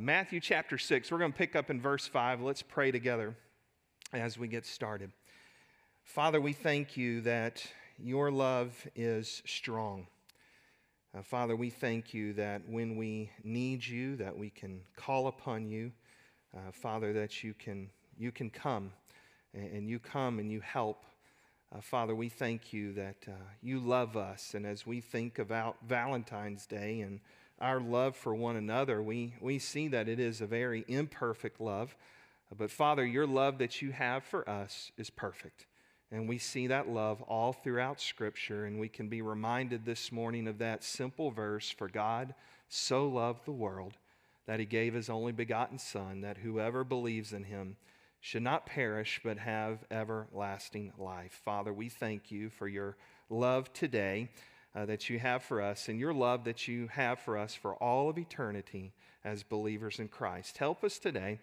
Matthew chapter 6. We're going to pick up in verse 5. Let's pray together as we get started. Father, we thank you that your love is strong. Uh, Father, we thank you that when we need you, that we can call upon you. Uh, Father, that you can, you can come and, and you come and you help. Uh, Father, we thank you that uh, you love us. And as we think about Valentine's Day and our love for one another, we, we see that it is a very imperfect love. But Father, your love that you have for us is perfect. And we see that love all throughout Scripture, and we can be reminded this morning of that simple verse For God so loved the world that he gave his only begotten Son, that whoever believes in him should not perish, but have everlasting life. Father, we thank you for your love today uh, that you have for us and your love that you have for us for all of eternity as believers in Christ. Help us today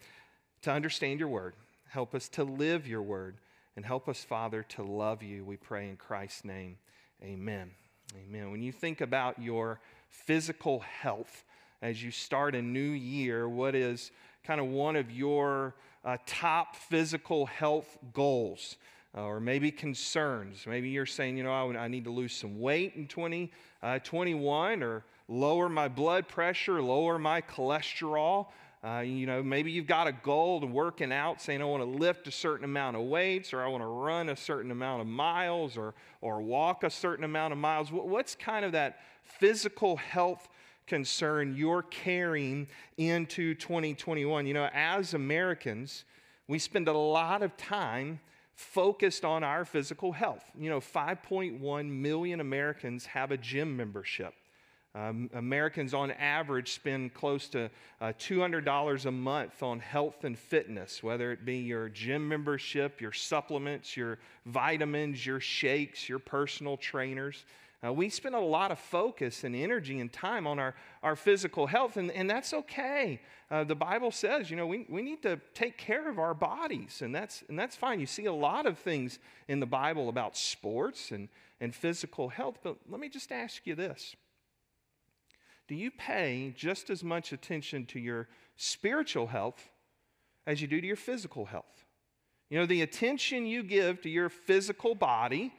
to understand your word. Help us to live your word. And help us, Father, to love you. We pray in Christ's name. Amen. Amen. When you think about your physical health as you start a new year, what is kind of one of your uh, top physical health goals? Uh, or maybe concerns. Maybe you're saying, you know, I, I need to lose some weight in 2021 uh, or lower my blood pressure, lower my cholesterol. Uh, you know, maybe you've got a goal to working out, saying I want to lift a certain amount of weights, or I want to run a certain amount of miles, or or walk a certain amount of miles. What's kind of that physical health concern you're carrying into 2021? You know, as Americans, we spend a lot of time focused on our physical health. You know, 5.1 million Americans have a gym membership. Um, Americans on average spend close to uh, $200 a month on health and fitness, whether it be your gym membership, your supplements, your vitamins, your shakes, your personal trainers. Uh, we spend a lot of focus and energy and time on our, our physical health, and, and that's okay. Uh, the Bible says, you know, we, we need to take care of our bodies, and that's, and that's fine. You see a lot of things in the Bible about sports and, and physical health, but let me just ask you this Do you pay just as much attention to your spiritual health as you do to your physical health? You know, the attention you give to your physical body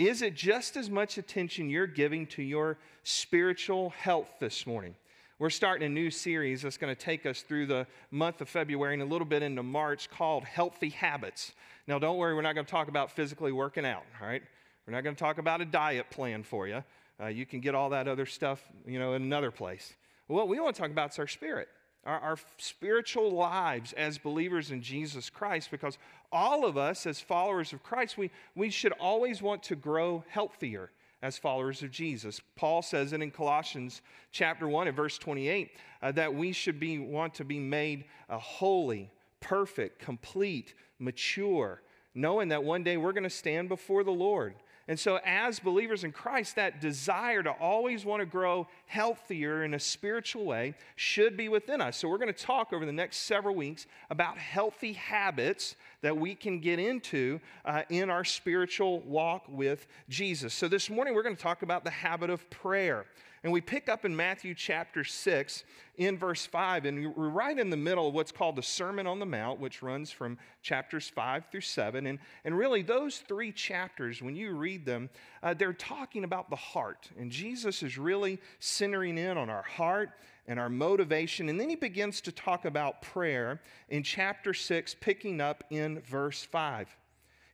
is it just as much attention you're giving to your spiritual health this morning? We're starting a new series that's going to take us through the month of February and a little bit into March called Healthy Habits. Now, don't worry, we're not going to talk about physically working out, all right? We're not going to talk about a diet plan for you. Uh, you can get all that other stuff, you know, in another place. What we want to talk about is our spirit our, our spiritual lives as believers in Jesus Christ, because all of us, as followers of Christ, we, we should always want to grow healthier as followers of Jesus. Paul says it in Colossians chapter 1 and verse 28 uh, that we should be want to be made uh, holy, perfect, complete, mature, knowing that one day we're going to stand before the Lord. And so, as believers in Christ, that desire to always want to grow healthier in a spiritual way should be within us. So, we're going to talk over the next several weeks about healthy habits that we can get into uh, in our spiritual walk with Jesus. So, this morning, we're going to talk about the habit of prayer. And we pick up in Matthew chapter 6 in verse 5, and we're right in the middle of what's called the Sermon on the Mount, which runs from chapters 5 through 7. And, and really, those three chapters, when you read them, uh, they're talking about the heart. And Jesus is really centering in on our heart and our motivation. And then he begins to talk about prayer in chapter 6, picking up in verse 5.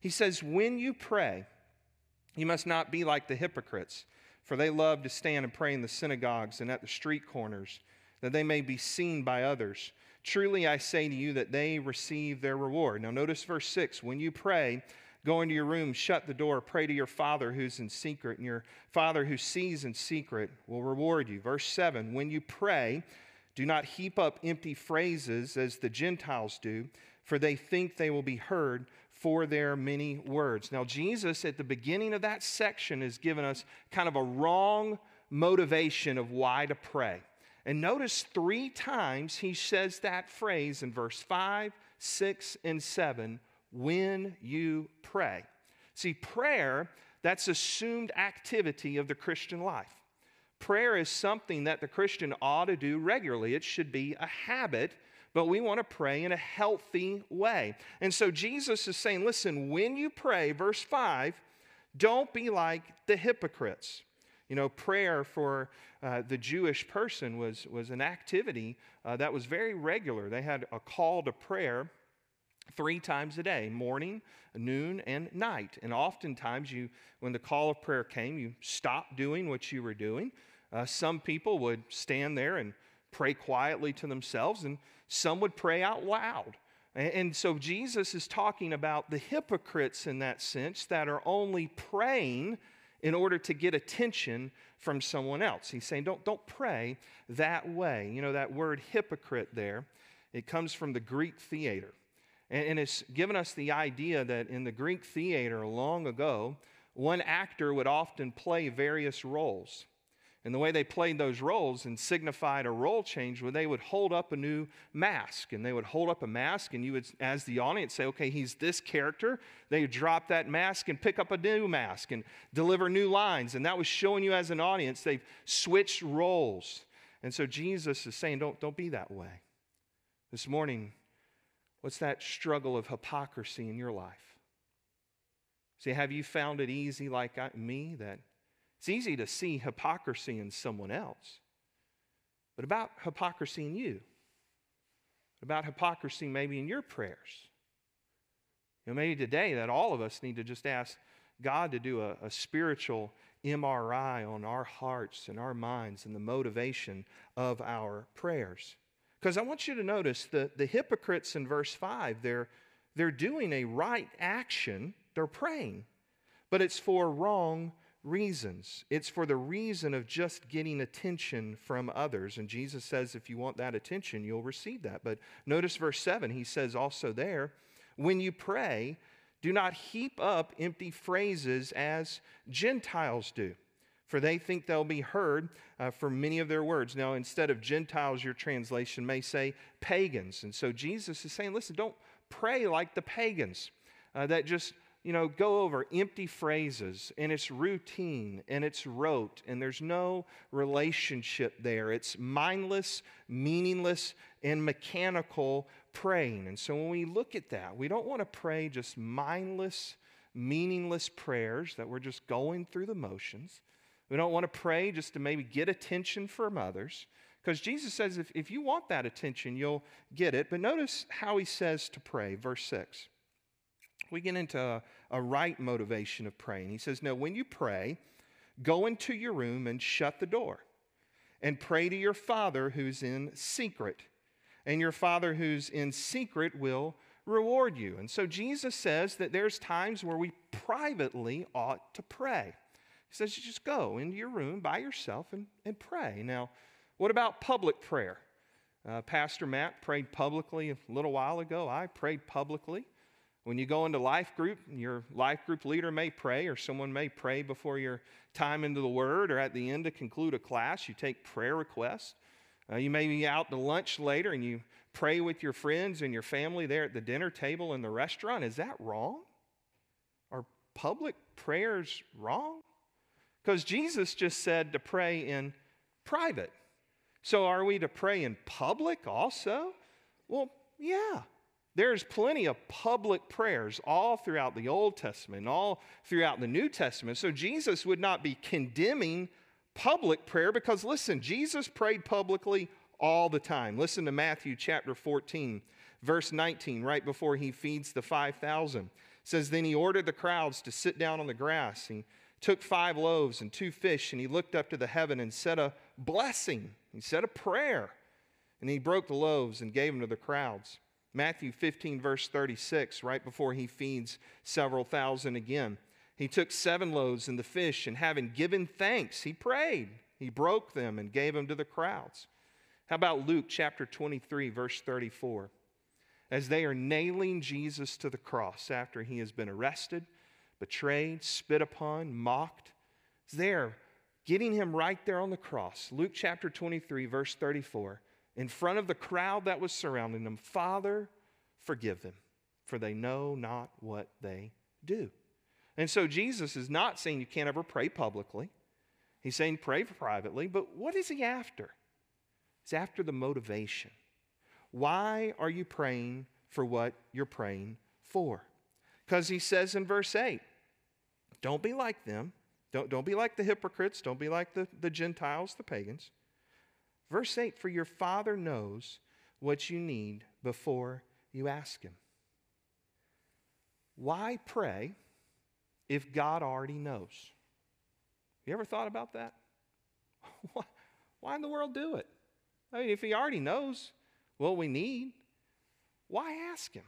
He says, When you pray, you must not be like the hypocrites for they love to stand and pray in the synagogues and at the street corners, that they may be seen by others. Truly I say to you that they receive their reward. Now, notice verse 6 when you pray, go into your room, shut the door, pray to your Father who's in secret, and your Father who sees in secret will reward you. Verse 7 when you pray, do not heap up empty phrases as the Gentiles do, for they think they will be heard for their many words. Now, Jesus, at the beginning of that section, has given us kind of a wrong motivation of why to pray. And notice three times he says that phrase in verse 5, 6, and 7 when you pray. See, prayer, that's assumed activity of the Christian life. Prayer is something that the Christian ought to do regularly. It should be a habit, but we want to pray in a healthy way. And so Jesus is saying, listen, when you pray, verse 5, don't be like the hypocrites. You know, prayer for uh, the Jewish person was, was an activity uh, that was very regular. They had a call to prayer three times a day morning, noon, and night. And oftentimes, you, when the call of prayer came, you stopped doing what you were doing. Uh, some people would stand there and pray quietly to themselves, and some would pray out loud. And, and so, Jesus is talking about the hypocrites in that sense that are only praying in order to get attention from someone else. He's saying, don't, don't pray that way. You know, that word hypocrite there, it comes from the Greek theater. And, it's given us the idea that in the Greek theater long ago, one actor would often play various roles. And the way they played those roles and signified a role change, where they would hold up a new mask. And they would hold up a mask, and you would, as the audience, say, okay, he's this character. They would drop that mask and pick up a new mask and deliver new lines. And that was showing you as an audience they've switched roles. And so Jesus is saying, don't, don't be that way. This morning, what's that struggle of hypocrisy in your life? See, have you found it easy, like me, that it's easy to see hypocrisy in someone else, but about hypocrisy in you? About hypocrisy maybe in your prayers? You know, maybe today that all of us need to just ask God to do a, a spiritual MRI on our hearts and our minds and the motivation of our prayers. Because I want you to notice the, the hypocrites in verse 5, they're, they're doing a right action, they're praying, but it's for wrong reasons. It's for the reason of just getting attention from others. And Jesus says, if you want that attention, you'll receive that. But notice verse 7, he says also there, when you pray, do not heap up empty phrases as Gentiles do, for they think they'll be heard uh, for many of their words. Now, instead of Gentiles, your translation may say pagans. And so Jesus is saying, listen, don't pray like the pagans uh, that just you know, go over empty phrases and it's routine and it's rote and there's no relationship there. It's mindless, meaningless, and mechanical praying. And so when we look at that, we don't want to pray just mindless, meaningless prayers that we're just going through the motions. We don't want to pray just to maybe get attention from others. Because Jesus says if, if you want that attention, you'll get it. But notice how he says to pray, verse 6 we get into a, a right motivation of praying. He says, No, when you pray, go into your room and shut the door and pray to your Father who's in secret. And your Father who's in secret will reward you. And so Jesus says that there's times where we privately ought to pray. He says, just go into your room by yourself and, and pray. Now, what about public prayer? Uh, Pastor Matt prayed publicly a little while ago. I prayed publicly. When you go into life group, your life group leader may pray, or someone may pray before your time into the Word, or at the end to conclude a class, you take prayer requests. Uh, you may be out to lunch later and you pray with your friends and your family there at the dinner table in the restaurant. Is that wrong? Are public prayers wrong? Because Jesus just said to pray in private. So are we to pray in public also? Well, yeah. There's plenty of public prayers all throughout the Old Testament, and all throughout the New Testament. So Jesus would not be condemning public prayer because, listen, Jesus prayed publicly all the time. Listen to Matthew chapter 14, verse 19, right before he feeds the 5,000. says, Then he ordered the crowds to sit down on the grass. He took five loaves and two fish, and he looked up to the heaven and said a blessing. He said a prayer. And he broke the loaves and gave them to the crowds. Matthew 15, verse 36, right before he feeds several thousand again. He took seven loaves and the fish, and having given thanks, he prayed. He broke them and gave them to the crowds. How about Luke chapter 23, verse 34? As they are nailing Jesus to the cross after he has been arrested, betrayed, spit upon, mocked, they're getting him right there on the cross. Luke chapter 23, verse 34 in front of the crowd that was surrounding them, Father, forgive them, for they know not what they do. And so Jesus is not saying you can't ever pray publicly. He's saying pray privately, but what is he after? He's after the motivation. Why are you praying for what you're praying for? Because he says in verse 8, don't be like them. Don't, don't be like the hypocrites. Don't be like the, the Gentiles, the pagans. Verse 8 For your Father knows what you need before you ask Him. Why pray if God already knows? You ever thought about that? Why in the world do it? I mean, if He already knows what we need, why ask Him?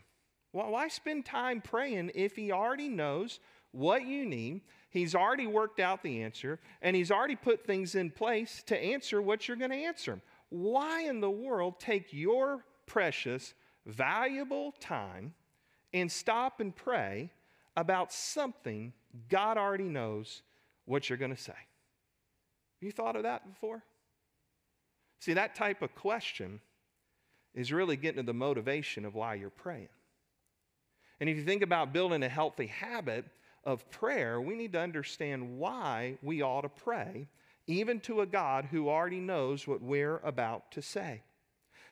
Why spend time praying if He already knows what you need? He's already worked out the answer, and He's already put things in place to answer what you're going to answer. Why in the world take your precious, valuable time and stop and pray about something God already knows what you're going to say? Have you thought of that before? See, that type of question is really getting to the motivation of why you're praying. And if you think about building a healthy habit of prayer, we need to understand why we ought to pray, even to a God who already knows what we're about to say.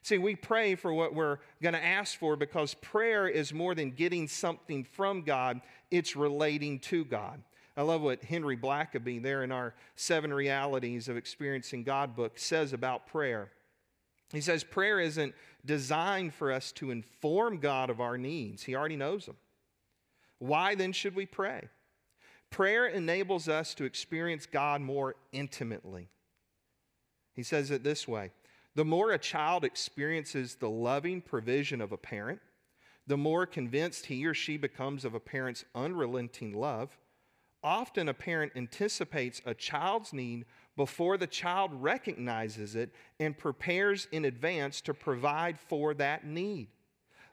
See, we pray for what we're going to ask for because prayer is more than getting something from God, it's relating to God. I love what Henry Blackaby, there in our Seven Realities of Experiencing God book, says about prayer. He says, Prayer isn't designed for us to inform God of our needs, He already knows them. Why then should we pray? Prayer enables us to experience God more intimately. He says it this way The more a child experiences the loving provision of a parent, the more convinced he or she becomes of a parent's unrelenting love. Often a parent anticipates a child's need before the child recognizes it and prepares in advance to provide for that need.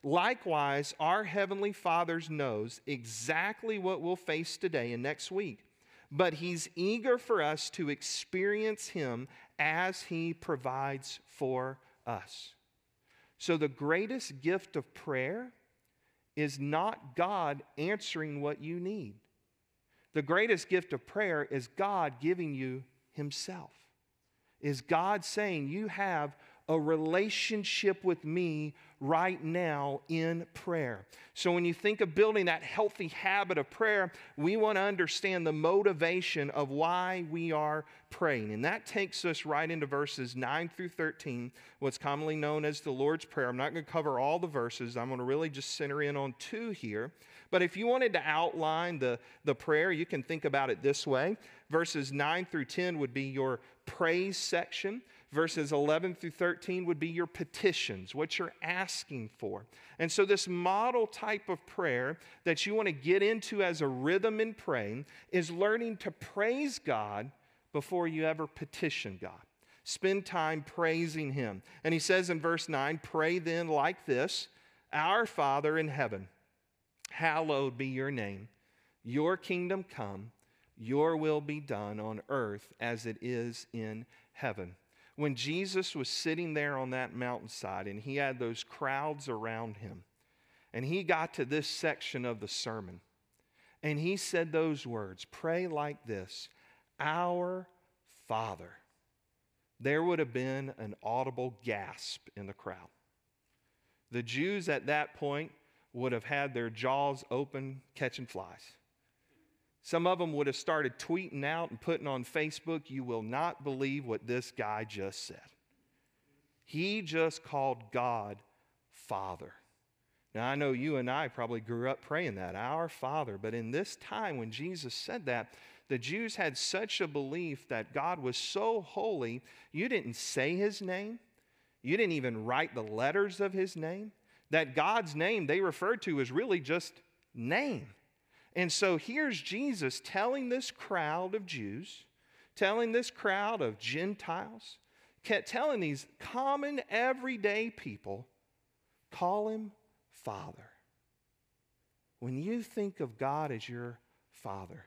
Likewise, our Heavenly Father knows exactly what we'll face today and next week, but He's eager for us to experience Him as He provides for us. So, the greatest gift of prayer is not God answering what you need. The greatest gift of prayer is God giving you Himself. Is God saying, You have a relationship with me right now in prayer. So, when you think of building that healthy habit of prayer, we want to understand the motivation of why we are praying. And that takes us right into verses 9 through 13, what's commonly known as the Lord's Prayer. I'm not going to cover all the verses, I'm going to really just center in on two here. But if you wanted to outline the, the prayer, you can think about it this way. Verses 9 through 10 would be your praise section. Verses 11 through 13 would be your petitions, what you're asking for. And so, this model type of prayer that you want to get into as a rhythm in praying is learning to praise God before you ever petition God. Spend time praising Him. And he says in verse 9, Pray then like this Our Father in heaven, hallowed be your name. Your kingdom come, your will be done on earth as it is in heaven when Jesus was sitting there on that mountainside and he had those crowds around him, and he got to this section of the sermon, and he said those words Pray like this Our Father. There would have been an audible gasp in the crowd. The Jews at that point would have had their jaws open, catching flies. Some of them would have started tweeting out and putting on Facebook, You will not believe what this guy just said. He just called God Father. Now, I know you and I probably grew up praying that, Our Father. But in this time when Jesus said that, the Jews had such a belief that God was so holy, you didn't say his name, you didn't even write the letters of his name. That God's name they referred to as really just name. And so here's Jesus telling this crowd of Jews, telling this crowd of Gentiles, telling these common everyday people, call him Father. When you think of God as your Father,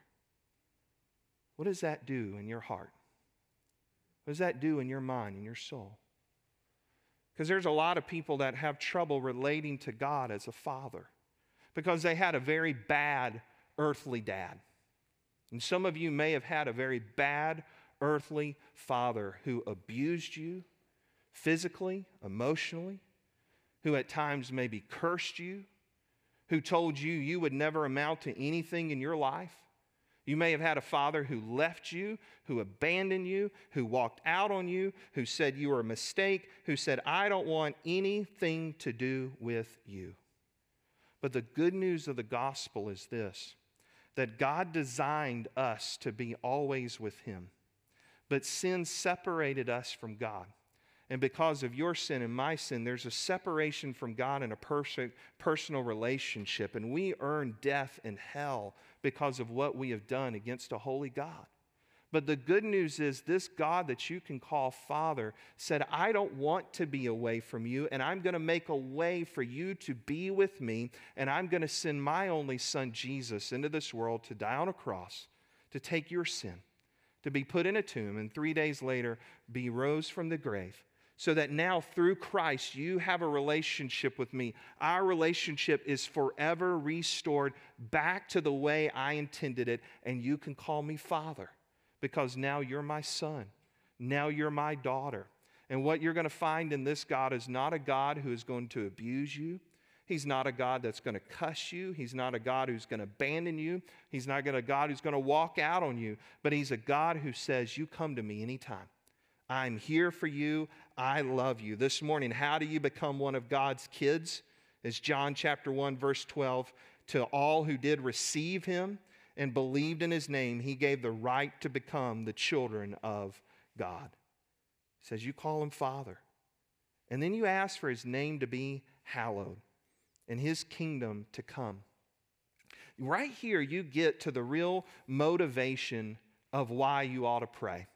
what does that do in your heart? What does that do in your mind in your soul? Because there's a lot of people that have trouble relating to God as a father because they had a very bad earthly dad. And some of you may have had a very bad earthly father who abused you physically, emotionally, who at times maybe cursed you, who told you you would never amount to anything in your life. You may have had a father who left you, who abandoned you, who walked out on you, who said you were a mistake, who said, I don't want anything to do with you. But the good news of the gospel is this that God designed us to be always with Him, but sin separated us from God. And because of your sin and my sin, there's a separation from God and a pers- personal relationship. And we earn death and hell because of what we have done against a holy God. But the good news is, this God that you can call Father said, I don't want to be away from you, and I'm going to make a way for you to be with me, and I'm going to send my only Son, Jesus, into this world to die on a cross, to take your sin, to be put in a tomb, and three days later be rose from the grave so that now through Christ you have a relationship with me. Our relationship is forever restored back to the way I intended it, and you can call me Father because now you're my son. Now you're my daughter. And what you're going to find in this God is not a God who is going to abuse you. He's not a God that's going to cuss you. He's not a God who's going to abandon you. He's not a God who's going to walk out on you. But He's a God who says, You come to me anytime. I'm here for you. I love you. This morning, how do you become one of God's kids? Is John chapter 1, verse 12, to all who did receive him and believed in his name, he gave the right to become the children of God. He says, You call him Father. And then you ask for his name to be hallowed and his kingdom to come. Right here, you get to the real motivation of why you ought to pray.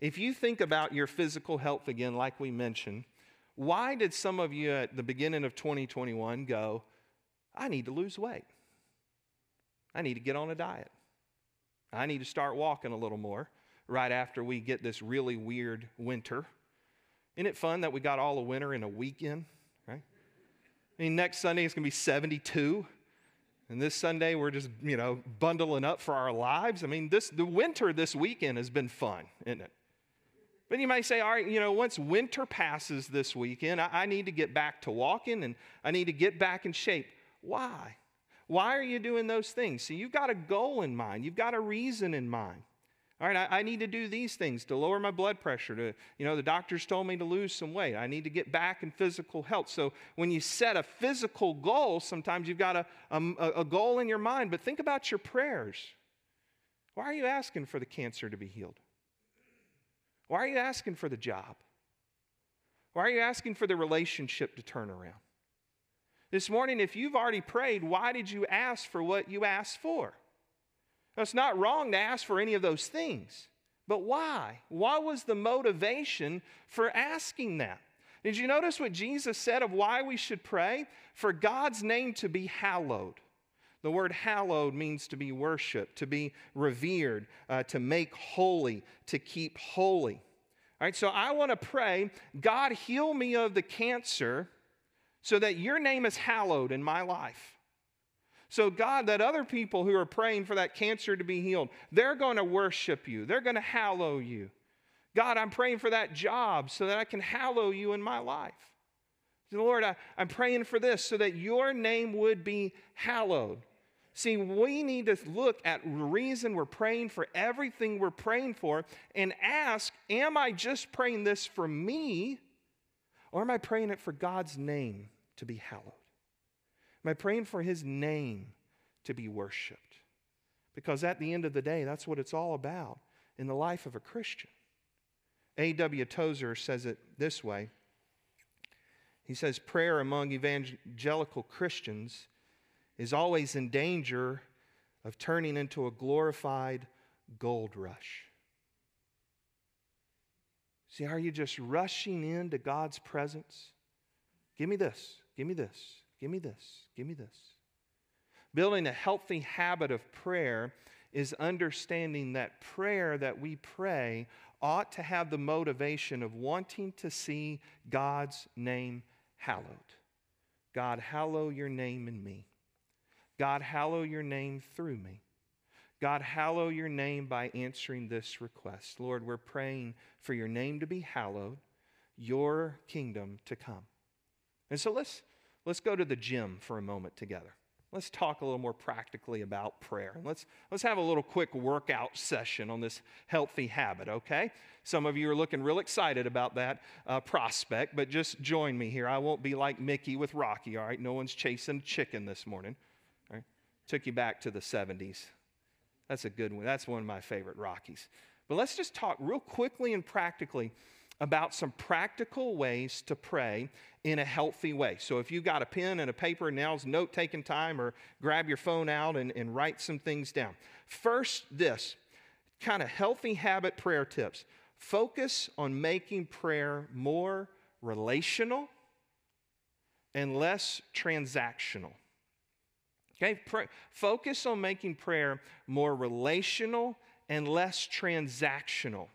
If you think about your physical health again, like we mentioned, why did some of you at the beginning of 2021 go, I need to lose weight? I need to get on a diet. I need to start walking a little more right after we get this really weird winter. Isn't it fun that we got all the winter in a weekend, right? I mean, next Sunday it's going to be 72. And this Sunday we're just, you know, bundling up for our lives. I mean, this the winter this weekend has been fun, isn't it? But you might say, all right, you know, once winter passes this weekend, I, I need to get back to walking and I need to get back in shape. Why? Why are you doing those things? See, you've got a goal in mind, you've got a reason in mind. All right, I, I, need to do these things to lower my blood pressure. To, you know, the doctors told me to lose some weight. I need to get back in physical health. So when you set a physical goal, sometimes you've got a, a, a goal in your mind, but think about your prayers. Why are you asking for the cancer to be healed? Why are you asking for the job? Why are you asking for the relationship to turn around? This morning, if you've already prayed, why did you ask for what you asked for? Now, it's not wrong to ask for any of those things, but why? Why was the motivation for asking that? Did you notice what Jesus said of why we should pray? For God's name to be hallowed. The word hallowed means to be worshiped, to be revered, uh, to make holy, to keep holy. All right, so I want to pray, God, heal me of the cancer so that your name is hallowed in my life. So, God, that other people who are praying for that cancer to be healed, they're going to worship you, they're going to hallow you. God, I'm praying for that job so that I can hallow you in my life. Lord, I, am praying for this so that your name would be hallowed. See, we need to look at the reason we're praying for everything we're praying for and ask Am I just praying this for me, or am I praying it for God's name to be hallowed? Am I praying for His name to be worshiped? Because at the end of the day, that's what it's all about in the life of a Christian. A.W. Tozer says it this way He says, Prayer among evangelical Christians is always in danger of turning into a glorified gold rush. See, are you just rushing into God's presence? Give me this, give me this, give me this, give me this. Building a healthy habit of prayer is understanding that prayer that we pray ought to have the motivation of wanting to see God's name hallowed. God, hallow your name in me. God, hallow your name through me. God, hallow your name by answering this request. Lord, we're praying for your name to be hallowed, your kingdom to come. And so let's, let's go to the gym for a moment together. Let's talk a little more practically about prayer. And let's, let's have a little quick workout session on this healthy habit, okay? Some of you are looking real excited about that uh, prospect, but just join me here. I won't be like Mickey with Rocky, all right? No one's chasing chicken this morning. All right? Took you back to the 70s. That's a good one. That's one of my favorite Rockies. But let's just talk real quickly and practically about some practical ways to pray in a healthy way. So if you've got a pen and a paper, now's note taking time, or grab your phone out and, and write some things down. First, this kind of healthy habit prayer tips focus on making prayer more relational and less transactional. Okay, focus on making prayer more relational and less transactional.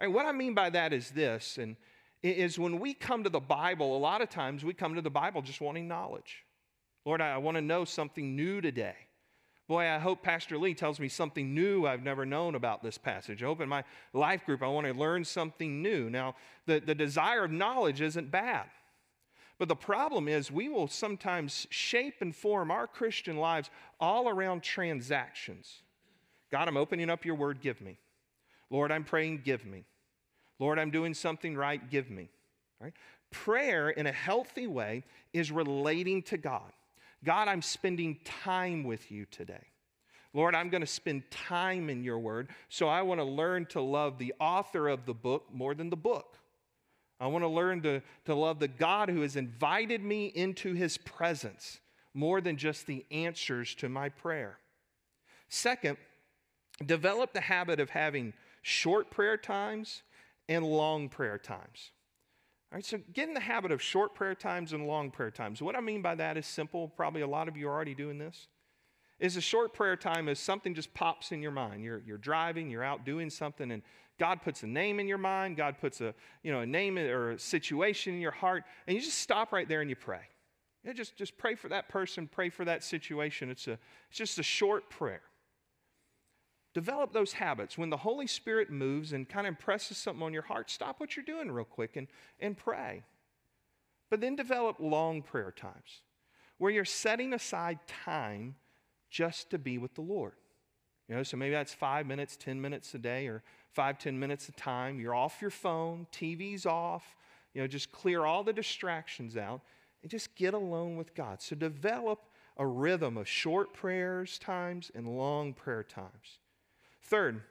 What I mean by that is this, and is when we come to the Bible, a lot of times we come to the Bible just wanting knowledge. Lord, I, I want to know something new today. Boy, I hope Pastor Lee tells me something new I've never known about this passage. I hope in my life group I want to learn something new. Now, the, the desire of knowledge isn't bad. But the problem is, we will sometimes shape and form our Christian lives all around transactions. God, I'm opening up your word, give me. Lord, I'm praying, give me. Lord, I'm doing something right, give me. Right? Prayer in a healthy way is relating to God. God, I'm spending time with you today. Lord, I'm going to spend time in your word, so I want to learn to love the author of the book more than the book. I want to learn to, to love the God who has invited me into his presence more than just the answers to my prayer. Second, develop the habit of having short prayer times and long prayer times. All right, so get in the habit of short prayer times and long prayer times. What I mean by that is simple. Probably a lot of you are already doing this. Is a short prayer time is something just pops in your mind. You're, you're driving, you're out doing something, and God puts a name in your mind. God puts a, you know, a name or a situation in your heart, and you just stop right there and you pray. Yeah, just, just pray for that person, pray for that situation. It's, a, it's just a short prayer. Develop those habits. When the Holy Spirit moves and kind of impresses something on your heart, stop what you're doing real quick and, and pray. But then develop long prayer times where you're setting aside time just to be with the Lord. You know, so maybe that's five minutes, 10 minutes a day, or five, 10 minutes of time. You're off your phone, TV's off. You know, just clear all the distractions out and just get alone with God. So develop a rhythm of short prayers times and long prayer times. Third,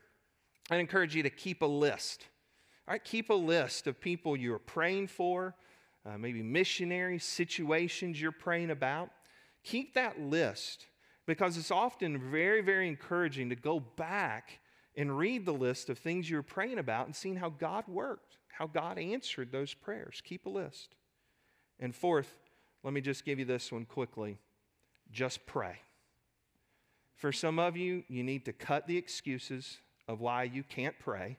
I encourage you to keep a list. All right, keep a list of people you're praying for, uh, maybe missionary situations you're praying about. Keep that list because it's often very, very encouraging to go back and read the list of things you're praying about and seeing how God worked, how God answered those prayers. Keep a list. And fourth, let me just give you this one quickly just pray. For some of you, you need to cut the excuses of why you can't pray.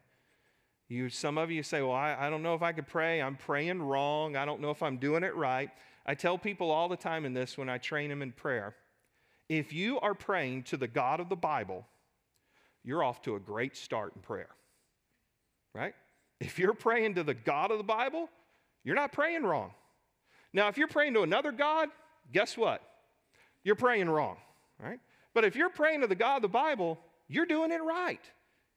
You, some of you say, Well, I, I don't know if I could pray. I'm praying wrong. I don't know if I'm doing it right. I tell people all the time in this when I train them in prayer if you are praying to the God of the Bible, you're off to a great start in prayer. Right? If you're praying to the God of the Bible, you're not praying wrong. Now, if you're praying to another God, guess what? You're praying wrong, right? But if you're praying to the God of the Bible, you're doing it right.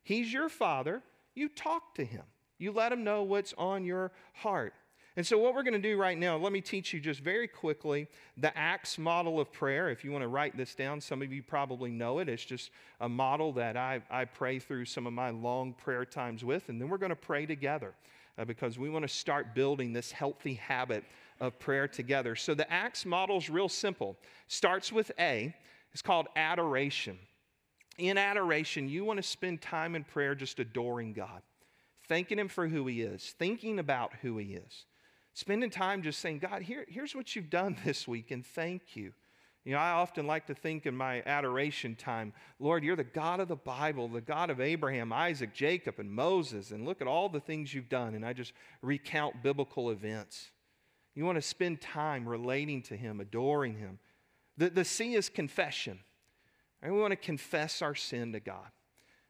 He's your father. You talk to him, you let him know what's on your heart. And so, what we're going to do right now, let me teach you just very quickly the ACTS model of prayer. If you want to write this down, some of you probably know it. It's just a model that I, I pray through some of my long prayer times with. And then we're going to pray together uh, because we want to start building this healthy habit of prayer together. So, the ACTS model is real simple. Starts with A, it's called adoration. In adoration, you want to spend time in prayer just adoring God, thanking Him for who He is, thinking about who He is, spending time just saying, God, here, here's what you've done this week, and thank you. You know, I often like to think in my adoration time, Lord, you're the God of the Bible, the God of Abraham, Isaac, Jacob, and Moses, and look at all the things you've done. And I just recount biblical events. You want to spend time relating to Him, adoring Him, the, the C is confession. And we want to confess our sin to God.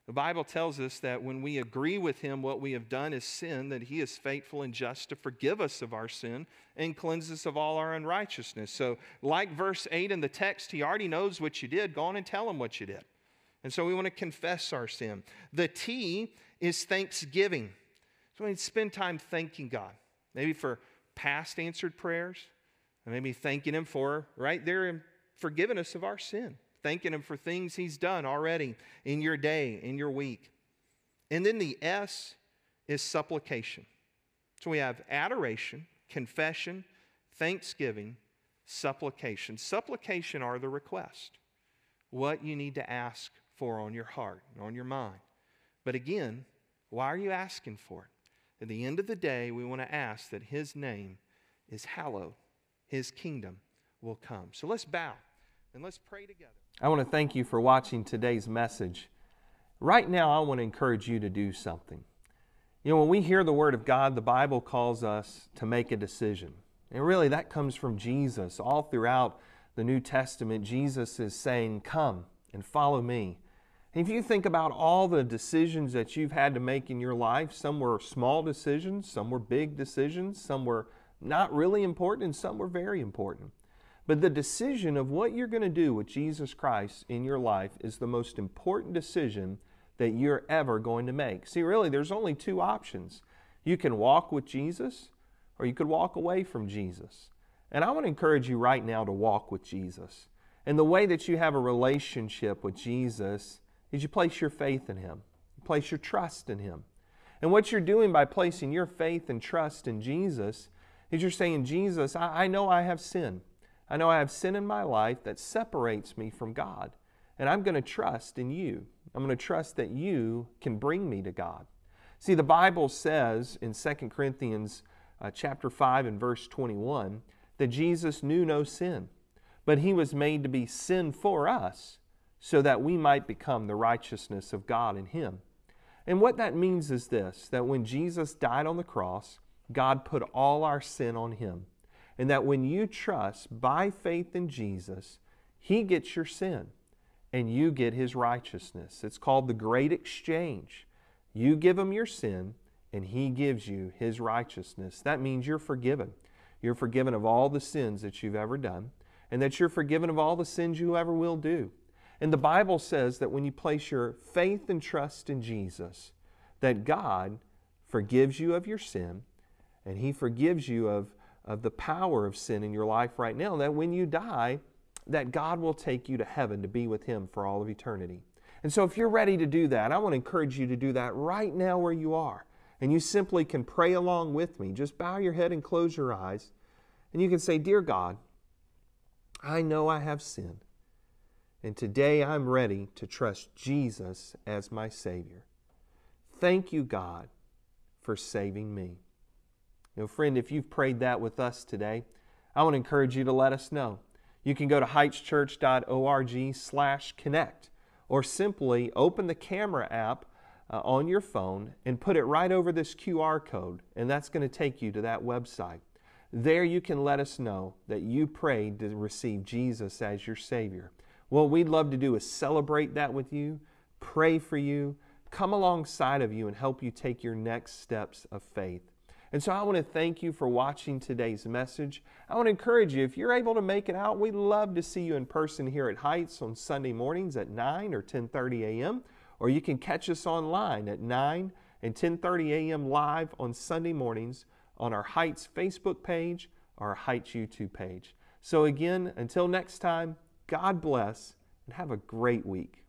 The Bible tells us that when we agree with Him what we have done is sin, that He is faithful and just to forgive us of our sin and cleanse us of all our unrighteousness. So, like verse 8 in the text, He already knows what you did. Go on and tell Him what you did. And so we want to confess our sin. The T is thanksgiving. So we spend time thanking God, maybe for past answered prayers, and maybe thanking Him for right there forgiving us of our sin thanking Him for things He's done already in your day, in your week. And then the S is supplication. So we have adoration, confession, thanksgiving, supplication. Supplication are the request, what you need to ask for on your heart and on your mind. But again, why are you asking for it? At the end of the day, we want to ask that His name is hallowed, His kingdom will come. So let's bow and let's pray together. I want to thank you for watching today's message. Right now, I want to encourage you to do something. You know, when we hear the Word of God, the Bible calls us to make a decision. And really, that comes from Jesus. All throughout the New Testament, Jesus is saying, Come and follow me. If you think about all the decisions that you've had to make in your life, some were small decisions, some were big decisions, some were not really important, and some were very important. But the decision of what you're going to do with Jesus Christ in your life is the most important decision that you're ever going to make. See, really, there's only two options. You can walk with Jesus or you could walk away from Jesus. And I want to encourage you right now to walk with Jesus. And the way that you have a relationship with Jesus is you place your faith in Him, you place your trust in Him. And what you're doing by placing your faith and trust in Jesus is you're saying, Jesus, I, I know I have sinned. I know I have sin in my life that separates me from God, and I'm going to trust in you. I'm going to trust that you can bring me to God. See, the Bible says in 2 Corinthians uh, chapter 5 and verse 21 that Jesus knew no sin, but he was made to be sin for us so that we might become the righteousness of God in him. And what that means is this that when Jesus died on the cross, God put all our sin on him and that when you trust by faith in Jesus, He gets your sin and you get His righteousness. It's called the great exchange. You give Him your sin and He gives you His righteousness. That means you're forgiven. You're forgiven of all the sins that you've ever done and that you're forgiven of all the sins you ever will do. And the Bible says that when you place your faith and trust in Jesus, that God forgives you of your sin and He forgives you of of the power of sin in your life right now, that when you die, that God will take you to heaven to be with Him for all of eternity. And so, if you're ready to do that, I want to encourage you to do that right now where you are. And you simply can pray along with me. Just bow your head and close your eyes. And you can say, Dear God, I know I have sinned. And today I'm ready to trust Jesus as my Savior. Thank you, God, for saving me. Know, friend, if you've prayed that with us today, I want to encourage you to let us know. You can go to heightschurch.org slash connect or simply open the camera app uh, on your phone and put it right over this QR code, and that's going to take you to that website. There you can let us know that you prayed to receive Jesus as your Savior. What we'd love to do is celebrate that with you, pray for you, come alongside of you, and help you take your next steps of faith. And so I want to thank you for watching today's message. I want to encourage you, if you're able to make it out, we'd love to see you in person here at Heights on Sunday mornings at 9 or 10:30 a.m. Or you can catch us online at 9 and 10:30 a.m. live on Sunday mornings on our Heights Facebook page or our Heights YouTube page. So again, until next time, God bless and have a great week.